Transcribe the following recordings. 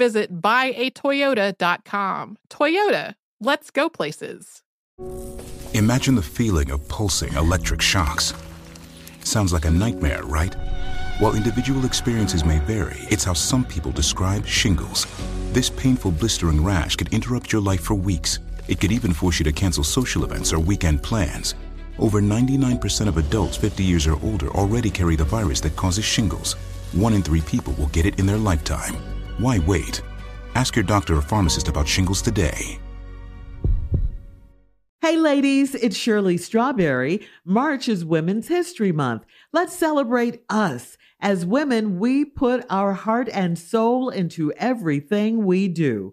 visit buyatoyota.com. Toyota, let's go places. Imagine the feeling of pulsing electric shocks. Sounds like a nightmare, right? While individual experiences may vary, it's how some people describe shingles. This painful blistering rash could interrupt your life for weeks. It could even force you to cancel social events or weekend plans. Over 99% of adults 50 years or older already carry the virus that causes shingles. One in three people will get it in their lifetime. Why wait? Ask your doctor or pharmacist about shingles today. Hey, ladies, it's Shirley Strawberry. March is Women's History Month. Let's celebrate us. As women, we put our heart and soul into everything we do.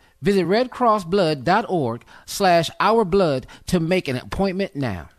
Visit redcrossblood.org slash ourblood to make an appointment now.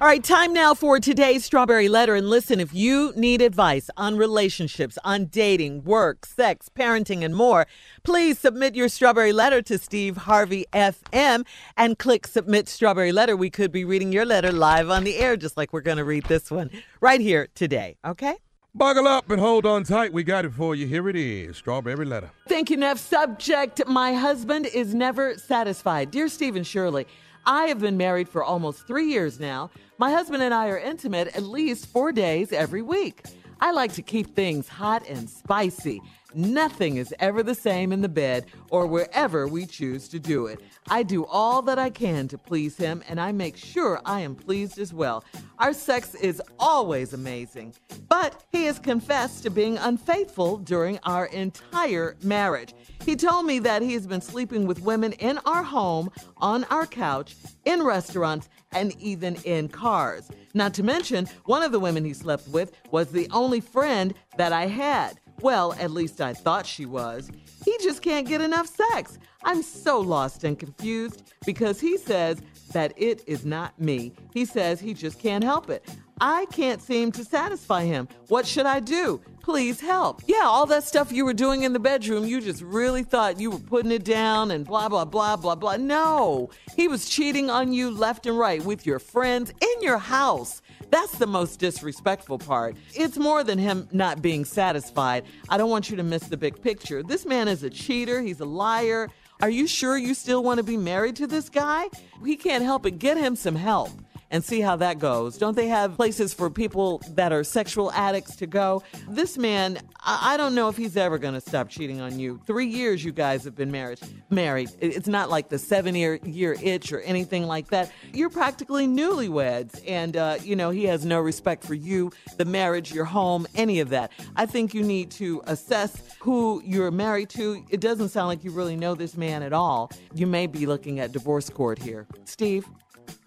All right, time now for today's Strawberry Letter. And listen, if you need advice on relationships, on dating, work, sex, parenting, and more, please submit your Strawberry Letter to Steve Harvey FM and click Submit Strawberry Letter. We could be reading your letter live on the air, just like we're going to read this one right here today, okay? Buckle up and hold on tight. We got it for you. Here it is Strawberry Letter. Thank you, Neff. Subject My husband is never satisfied. Dear Stephen Shirley, I have been married for almost three years now. My husband and I are intimate at least four days every week. I like to keep things hot and spicy. Nothing is ever the same in the bed or wherever we choose to do it. I do all that I can to please him, and I make sure I am pleased as well. Our sex is always amazing, but he has confessed to being unfaithful during our entire marriage. He told me that he has been sleeping with women in our home, on our couch, in restaurants, and even in cars. Not to mention, one of the women he slept with was the only friend that I had. Well, at least I thought she was. He just can't get enough sex. I'm so lost and confused because he says that it is not me. He says he just can't help it. I can't seem to satisfy him. What should I do? Please help. Yeah, all that stuff you were doing in the bedroom, you just really thought you were putting it down and blah, blah, blah, blah, blah. No, he was cheating on you left and right with your friends in your house. That's the most disrespectful part. It's more than him not being satisfied. I don't want you to miss the big picture. This man is a cheater, he's a liar. Are you sure you still want to be married to this guy? He can't help it. Get him some help. And see how that goes. Don't they have places for people that are sexual addicts to go? This man, I, I don't know if he's ever going to stop cheating on you. Three years you guys have been married. Married. It's not like the seven year, year itch or anything like that. You're practically newlyweds, and uh, you know he has no respect for you, the marriage, your home, any of that. I think you need to assess who you're married to. It doesn't sound like you really know this man at all. You may be looking at divorce court here. Steve?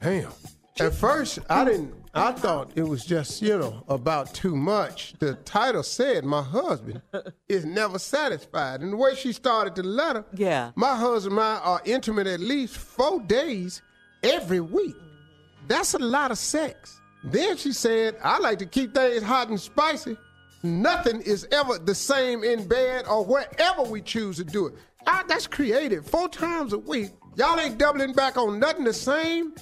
Damn. At first, I didn't. I thought it was just you know about too much. The title said my husband is never satisfied, and the way she started the letter, Yeah. my husband and I are intimate at least four days every week. That's a lot of sex. Then she said, I like to keep things hot and spicy. Nothing is ever the same in bed or wherever we choose to do it. Ah, that's creative. Four times a week. Y'all ain't doubling back on nothing the same.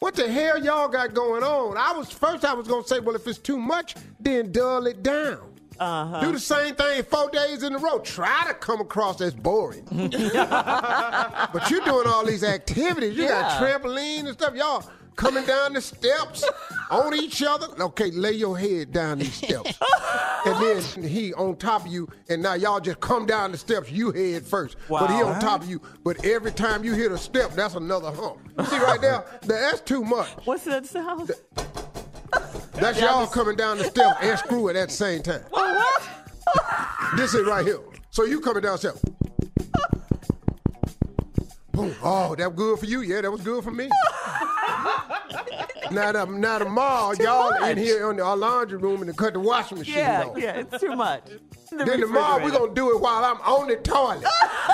What the hell y'all got going on? I was first I was gonna say, well, if it's too much, then dull it down. Uh-huh. Do the same thing four days in a row. Try to come across as boring. but you're doing all these activities. You got Yeah. trampoline and stuff. Y'all coming down the steps on each other. Okay, lay your head down these steps. and then he on top of you, and now y'all just come down the steps, you head first. But he on top of you. But every time you hit a step, that's another hump. See right there? That's too much. What's that sound? That's y'all coming down the steps and screwing at the same time. Oh, what? This is right here. So you coming down the steps. Boom. Oh, that good for you? Yeah, that was good for me. Now, the, now tomorrow, y'all in here in the, our laundry room and to cut the washing machine Yeah, off. yeah, it's too much. The Then tomorrow we're gonna do it while I'm on the toilet.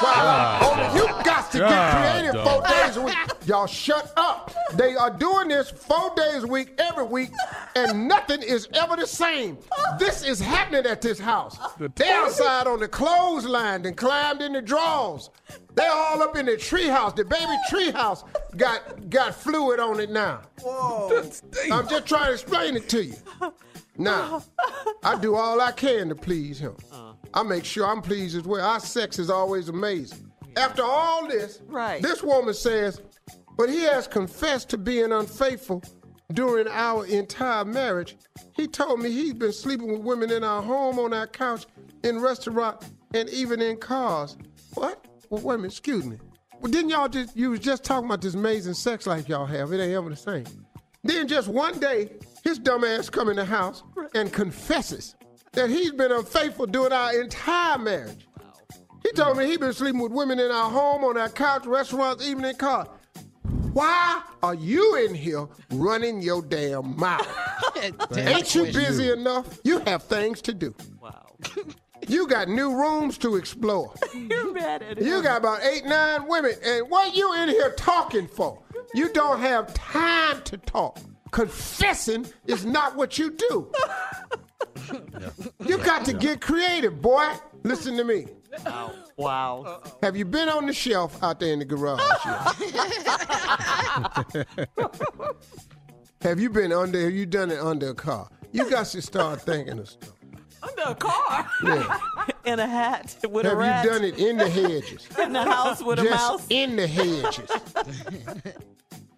while I'm on the, you got to get creative four days a week. Y'all shut up. They are doing this four days a week, every week, and nothing is ever the same. This is happening at this house. They outside on the clothesline and climbed in the drawers. They're all up in the treehouse. The baby treehouse got got fluid on it now. I'm just trying to explain it to you. Now, I do all I can to please him. I make sure I'm pleased as well. Our sex is always amazing. After all this, Right. this woman says, but he has confessed to being unfaithful during our entire marriage. He told me he's been sleeping with women in our home, on our couch, in restaurant, and even in cars. What? Well, wait a minute, excuse me. Well, didn't y'all just, you was just talking about this amazing sex life y'all have. It ain't ever the same. Then just one day, his dumb ass come in the house and confesses that he's been unfaithful during our entire marriage. He told me he been sleeping with women in our home, on our couch, restaurants, even in cars. Why are you in here running your damn mouth? Ain't you busy enough? You have things to do. Wow. You got new rooms to explore. You're mad at him. You got about eight, nine women, and what you in here talking for? You don't have time to talk. Confessing is not what you do. You got to get creative, boy. Listen to me. Wow. Have you been on the shelf out there in the garage? have you been under? Have you done it under a car? You got to start thinking of stuff. Under a car. Yeah. In a hat with a Have you done it in the hedges? In the house with a Just mouse. in the hedges.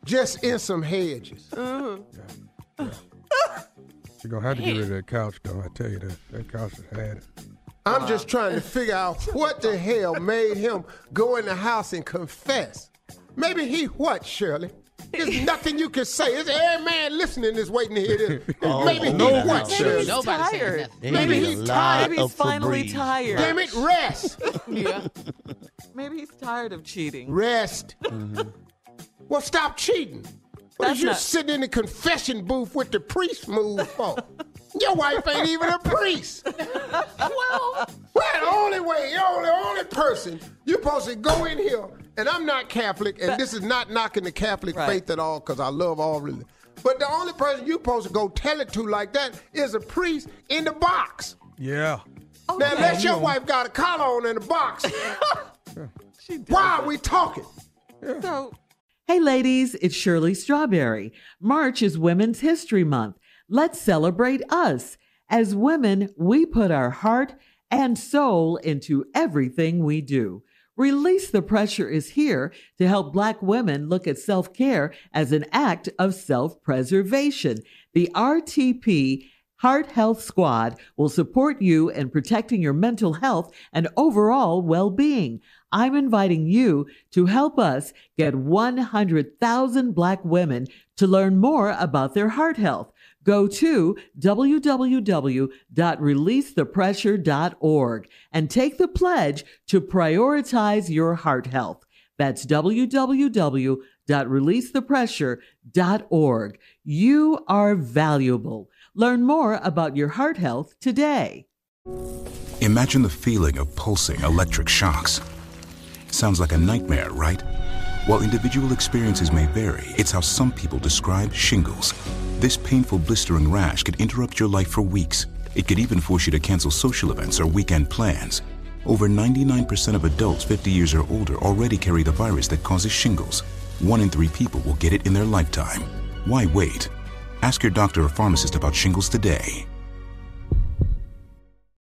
Just in some hedges. Mm-hmm. You're gonna have to get rid of that couch, though. I tell you that. That couch has had it. I'm just trying to figure out what the hell made him go in the house and confess. Maybe he what, Shirley? There's nothing you can say. It's every man listening is waiting to hear this. Maybe he no what, one Shirley? He's Nobody tired. nothing. Maybe he's tired. Maybe he's finally Febreze. tired. Damn it, rest. Yeah. Maybe he's tired of cheating. Rest. Well, stop cheating. What That's is you not- sitting in the confession booth with the priest move for? Your wife ain't even a priest. well, Well, the only way, you're the only, only person you're supposed to go in here, and I'm not Catholic, and this is not knocking the Catholic Right. faith at all, because I love all religion. But the only person you're supposed to go tell it to like that is a priest in the box. Yeah. Now, unless your wife got a collar on in the box, she why are we talking? So, hey, ladies, it's Shirley Strawberry. March is Women's History Month. Let's celebrate us. As women, we put our heart and soul into everything we do. Release the Pressure is here to help Black women look at self care as an act of self preservation. The RTP Heart Health Squad will support you in protecting your mental health and overall well being. I'm inviting you to help us get 100,000 Black women to learn more about their heart health. Go to www.releasethepressure.org and take the pledge to prioritize your heart health. That's www.releasethepressure.org. You are valuable. Learn more about your heart health today. Imagine the feeling of pulsing electric shocks. Sounds like a nightmare, right? While individual experiences may vary, it's how some people describe shingles. This painful blistering rash could interrupt your life for weeks. It could even force you to cancel social events or weekend plans. Over 99% of adults 50 years or older already carry the virus that causes shingles. One in three people will get it in their lifetime. Why wait? Ask your doctor or pharmacist about shingles today.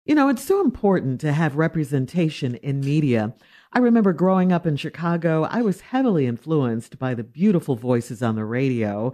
You know, it's so important to have representation in media. I remember growing up in Chicago, I was heavily influenced by the beautiful voices on the radio.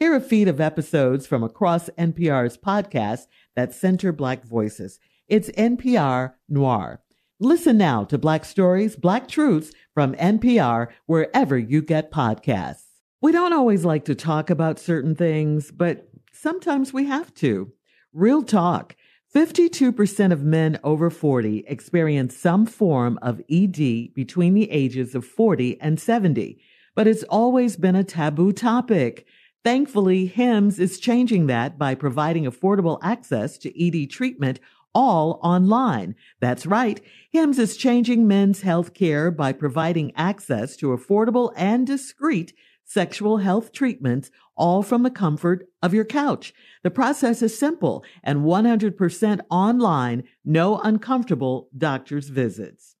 Hear a feed of episodes from across NPR's podcasts that center Black voices. It's NPR Noir. Listen now to Black Stories, Black Truths from NPR wherever you get podcasts. We don't always like to talk about certain things, but sometimes we have to. Real talk. 52% of men over 40 experience some form of ED between the ages of 40 and 70, but it's always been a taboo topic. Thankfully, Hims is changing that by providing affordable access to ED treatment all online. That's right. Hims is changing men's health care by providing access to affordable and discreet sexual health treatments, all from the comfort of your couch. The process is simple and 100% online, no uncomfortable doctor's visits.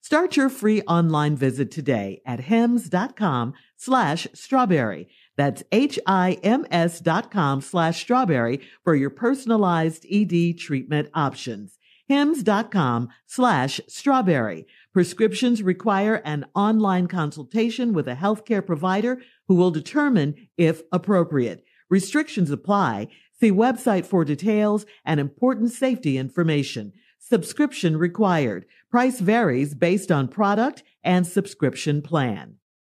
Start your free online visit today at hims.com slash strawberry. That's H-I-M-S dot com slash strawberry for your personalized ED treatment options. hims.com slash strawberry. Prescriptions require an online consultation with a healthcare provider who will determine if appropriate. Restrictions apply. See website for details and important safety information. Subscription required. Price varies based on product and subscription plan.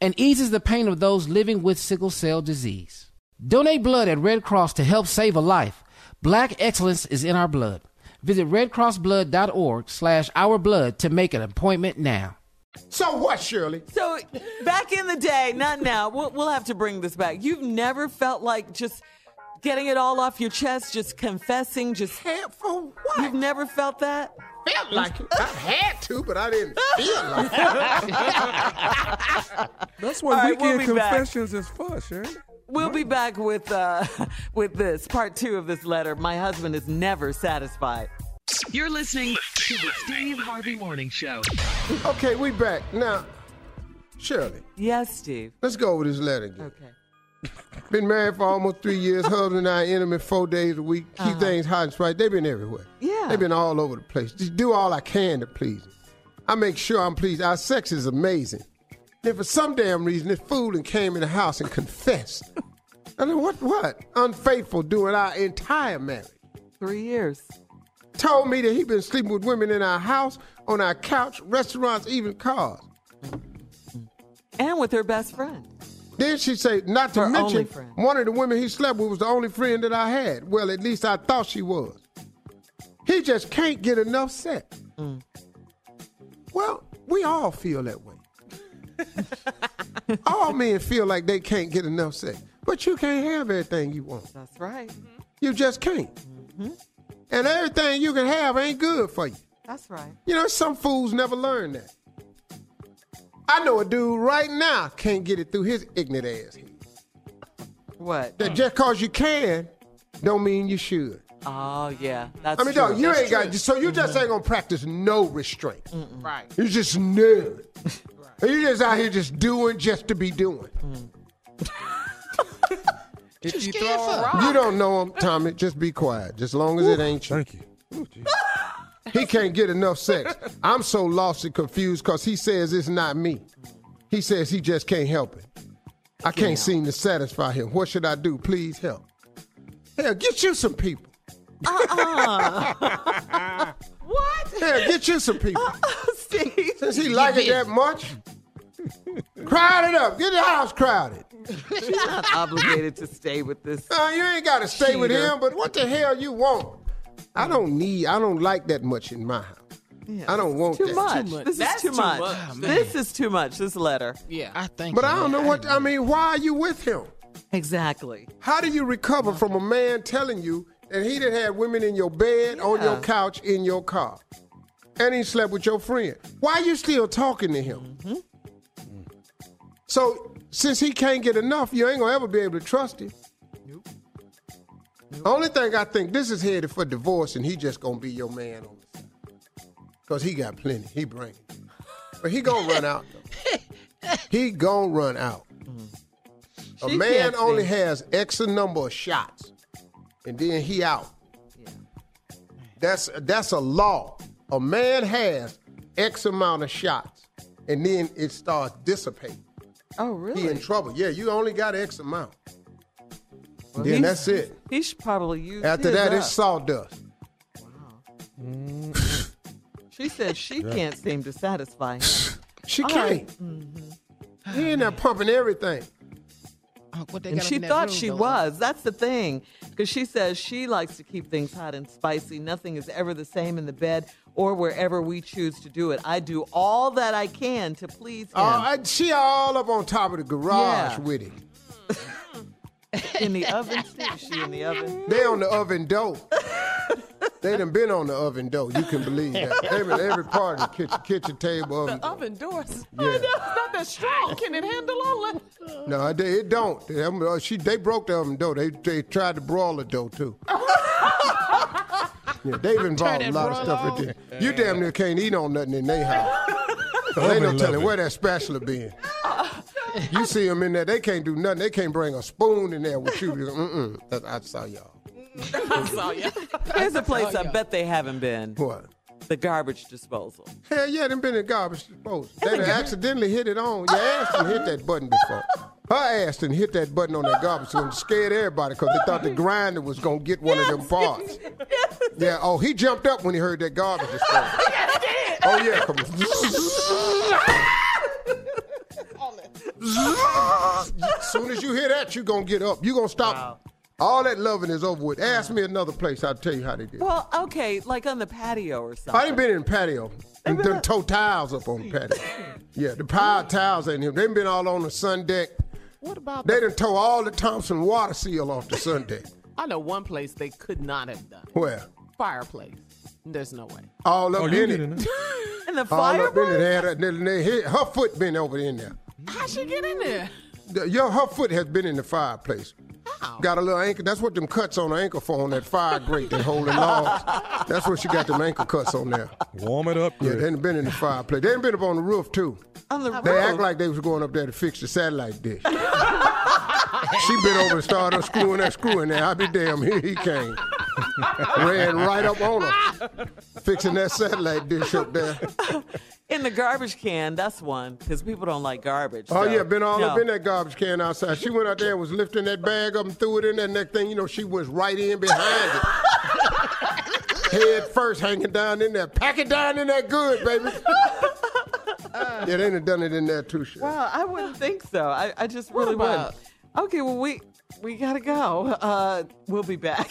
and eases the pain of those living with sickle cell disease. Donate blood at Red Cross to help save a life. Black excellence is in our blood. Visit redcrossblood.org slash ourblood to make an appointment now. So what, Shirley? So back in the day, not now, we'll, we'll have to bring this back. You've never felt like just getting it all off your chest, just confessing, just. Had for what? You've never felt that? Felt like it. I had to, but I didn't feel like it. That's what All right, weekend we'll be back. confessions is for, Shirley. We'll be back with uh, with this part two of this letter. My husband is never satisfied. You're listening to the Steve Harvey Morning Show. Okay, we back. Now, Shirley, Yes, Steve. let's go over this letter again. Okay. Been married for almost three years. Husband and I intimate four days a week. Keep uh-huh. things hot and spicy. They've been everywhere. Yeah. They've been all over the place. Just do all I can to please them. I make sure I'm pleased. Our sex is amazing. Then for some damn reason, this fool and came in the house and confessed. I mean, what? What? Unfaithful during our entire marriage. Three years. Told me that he'd been sleeping with women in our house, on our couch, restaurants, even cars. And with her best friend. Then she say, not to Her mention, one of the women he slept with was the only friend that I had. Well, at least I thought she was. He just can't get enough sex. Mm. Well, we all feel that way. all men feel like they can't get enough sex. But you can't have everything you want. That's right. You just can't. Mm-hmm. And everything you can have ain't good for you. That's right. You know, some fools never learn that. I know a dude right now can't get it through his ignorant ass. What? That just cause you can, don't mean you should. Oh, yeah. That's I mean, true. dog, you That's ain't got so you just mm-hmm. ain't gonna practice no restraint. Right. You just none. And You just out here just doing just to be doing. Mm. If you scared throw for? You don't know him, Tommy. Just be quiet. Just long as it ain't you. Thank you. He can't get enough sex. I'm so lost and confused because he says it's not me. He says he just can't help it. I can't seem to satisfy him. What should I do? Please help. Hell, get you some people. Uh-uh. what? Hell, get you some people. Steve. Since he like it that much, crowd it up. Get the house crowded. She's not obligated to stay with this. Uh, you ain't got to stay with him, but what the hell you want? I don't need, I don't like that much in my house. I don't want Too that. much. much. This That's is too, too much. much. this is too much. This letter. Yeah. I think. But I don't know what, I mean, why are you with him? Exactly. How do you recover from a man telling you that he done had women in your bed, on your couch, in your car, and he slept with your friend? Why are you still talking to him? Mm-hmm. So since he can't get enough, you ain't gonna ever be able to trust him. Only thing I think this is headed for divorce, and he just gonna be your man on the side, cause he got plenty. He bring it, but he gonna run out. Though. He gonna run out. Mm-hmm. A She man only see. has X number of shots, and then he out. That's that's a law. A man has X amount of shots, and then it starts dissipating. Oh, really? He in trouble. Yeah, you only got X amount. Well, then that's it. He should probably use After his that, up. it's sawdust. Wow. She said she can't seem to satisfy him. She All can't. right. He in there pumping everything. Oh, they And got she thought room, she though, was. That's the thing. Because she says she likes to keep things hot and spicy. Nothing is ever the same in the bed or wherever we choose to do it. I do all that I can to please oh, him. Oh, I, she all up on top of the garage Yeah. with it. in the oven, Is she in the oven? They on the oven dough. they done been on the oven dough. You can believe that. Every, every part of the kitchen, kitchen table, oven. dough. Oven doors. Yeah. It's not that strong. Can it handle all that? No, they, it don't. They, uh, she, they broke the oven dough. They, they tried to brawl the dough too. yeah, they've involved a lot of broil stuff in there. You damn near can't eat on nothing in their house. So they Oven no telling loving. where that spatula been. You see them in there, they can't do nothing. They can't bring a spoon in there with you. Mm-mm. That- I saw y'all. I saw y'all. Here's a place I bet they haven't been. What? The garbage disposal. Hell yeah, them been in garbage disposal. They done accidentally hit it on. Your ass done hit that button before. Her ass done hit that button on that garbage and scared everybody because they thought the grinder was going to get one of them parts. Yeah, oh, he jumped up when he heard that garbage disposal. Oh, yeah, come on. As soon as you hear that, you going to get up. you going to stop. All that loving is over with. Ask me another place, I'll tell you how they did. Well, okay, like on the patio or something. I ain't been in the patio. Them, them toe tiles up on the patio. Yeah, the power towels ain't here. They been all on the sun deck. What about They done tore all the Thompson water seal off the sun deck. I know one place they could not have done. Where? Fireplace. There's no way. All up Oh, in it. in there. in the All up in it. fireplace? They had a- they- they hit- her foot been over in there. How'd she get in there? The- Your her foot has been in the fireplace. Wow. Got a little ankle. That's what them cuts on her ankle for on that fire grate they holding logs. That's what she got them ankle cuts on there. Warm it up, Yeah, Chris. they ain't been in the fireplace. They ain't been up on the roof too. On the They roof. act like they was going up there to fix the satellite dish. she been over and started unscrewing that screw in there. I be damn, here he came. Ran right up on her, fixing that satellite dish up there. In the garbage can, that's one, because people don't like garbage. Oh so, yeah, been all up in that garbage can outside. She went out there and was lifting that bag up and threw it in that Next thing you know, she was right in behind it. Head first, hanging down in there. Pack it down in there good, baby. yeah, they done done it in there too. Sure. Well, I wouldn't think so. I, I just really about- wouldn't. Okay, well we we gotta go. Uh, we'll be back.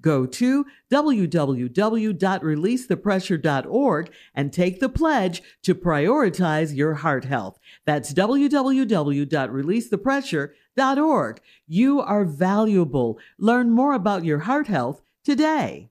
Go to www.releasethepressure.org and take the pledge to prioritize your heart health. That's www.releasethepressure.org. You are valuable. Learn more about your heart health today.